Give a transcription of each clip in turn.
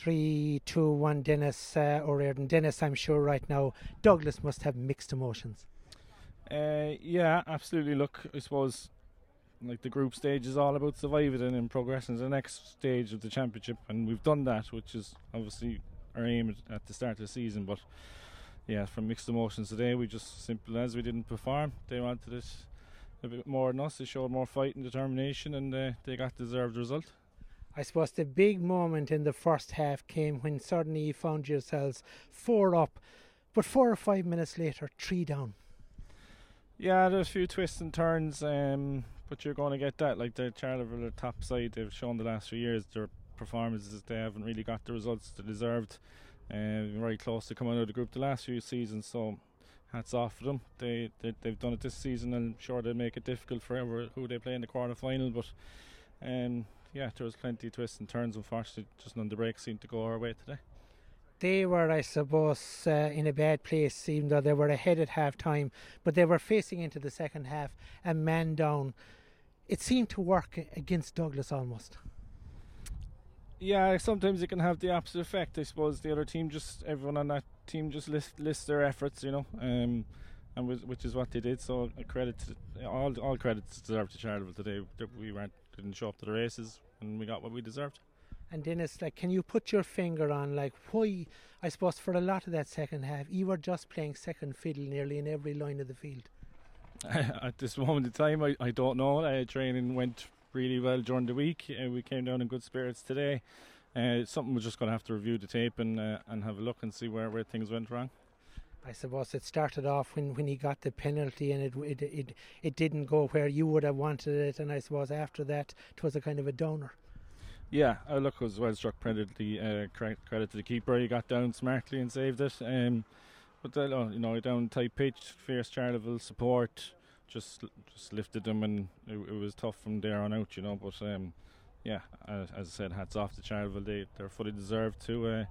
Three, two, one. Denis uh, O'Riordan. Denis, I'm sure right now Douglas must have mixed emotions. Uh, yeah, absolutely. Look, I suppose like the group stage is all about surviving and progressing to the next stage of the championship, and we've done that, which is obviously our aim at the start of the season. But yeah, from mixed emotions today, we just simple as we didn't perform. They wanted it a bit more than us. They showed more fight and determination, and uh, they got deserved result. I suppose the big moment in the first half came when suddenly you found yourselves four up, but four or five minutes later, three down. Yeah, there's a few twists and turns, um, but you're going to get that. Like the Charleville top side, they've shown the last few years their performances. They haven't really got the results they deserved. Uh, very close to coming out of the group the last few seasons, so hats off to them. They, they they've done it this season, and I'm sure they'll make it difficult for who they play in the quarter final. But um, yeah, there was plenty of twists and turns. Unfortunately, just none of the breaks seemed to go our way today. They were, I suppose, uh, in a bad place, even though they were ahead at half time, but they were facing into the second half and man down. It seemed to work against Douglas almost. Yeah, sometimes it can have the opposite effect. I suppose the other team just, everyone on that team just list, list their efforts, you know, um, and which is what they did. So credit, to, all all credits deserved to Charleville today. We weren't didn't show up to the races, and we got what we deserved. And Denis, like, can you put your finger on like why? I suppose for a lot of that second half, you were just playing second fiddle nearly in every line of the field. At this moment in time, I, I don't know. Uh, training went really well during the week. Uh, we came down in good spirits today. Uh, something we're just going to have to review the tape and uh, and have a look and see where, where things went wrong. I suppose it started off when, when he got the penalty and it, it it it didn't go where you would have wanted it, and I suppose after that it was a kind of a donor. Yeah, I look, was well struck penalty. Uh, credit to the keeper, he got down smartly and saved it. Um, but uh, you know, down tight pitch, fierce Charleville support, just just lifted them, and it, it, was tough from there on out. You know, but um, yeah, as, as, I said, hats off to Charleville. They they're fully deserved to uh,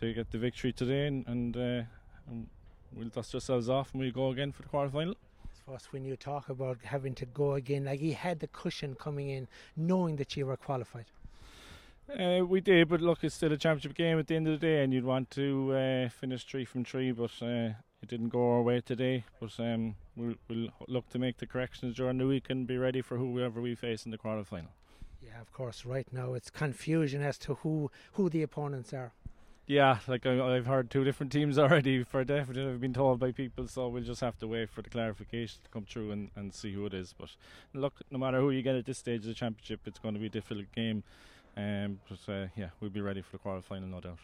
to get the victory today, and, and, uh, and we'll dust ourselves off and we we'll go again for the quarter final suppose when you talk about having to go again, like he had the cushion coming in, knowing that you were qualified. Uh, we did, but look, it's still a championship game at the end of the day, and you'd want to uh, finish three from three, but uh, it didn't go our way today. But um, we'll, we'll, look to make the corrections during the week and be ready for whoever we face in the quarter final. Yeah, of course. Right now, it's confusion as to who who the opponents are. Yeah, like I, have heard two different teams already for definite. I've been told by people, so we'll just have to wait for the clarification to come through and, and see who it is. But look, no matter who you get at this stage of the championship, it's going to be a difficult game. Um, but uh, yeah, we'll be ready for the quarter final, no doubt.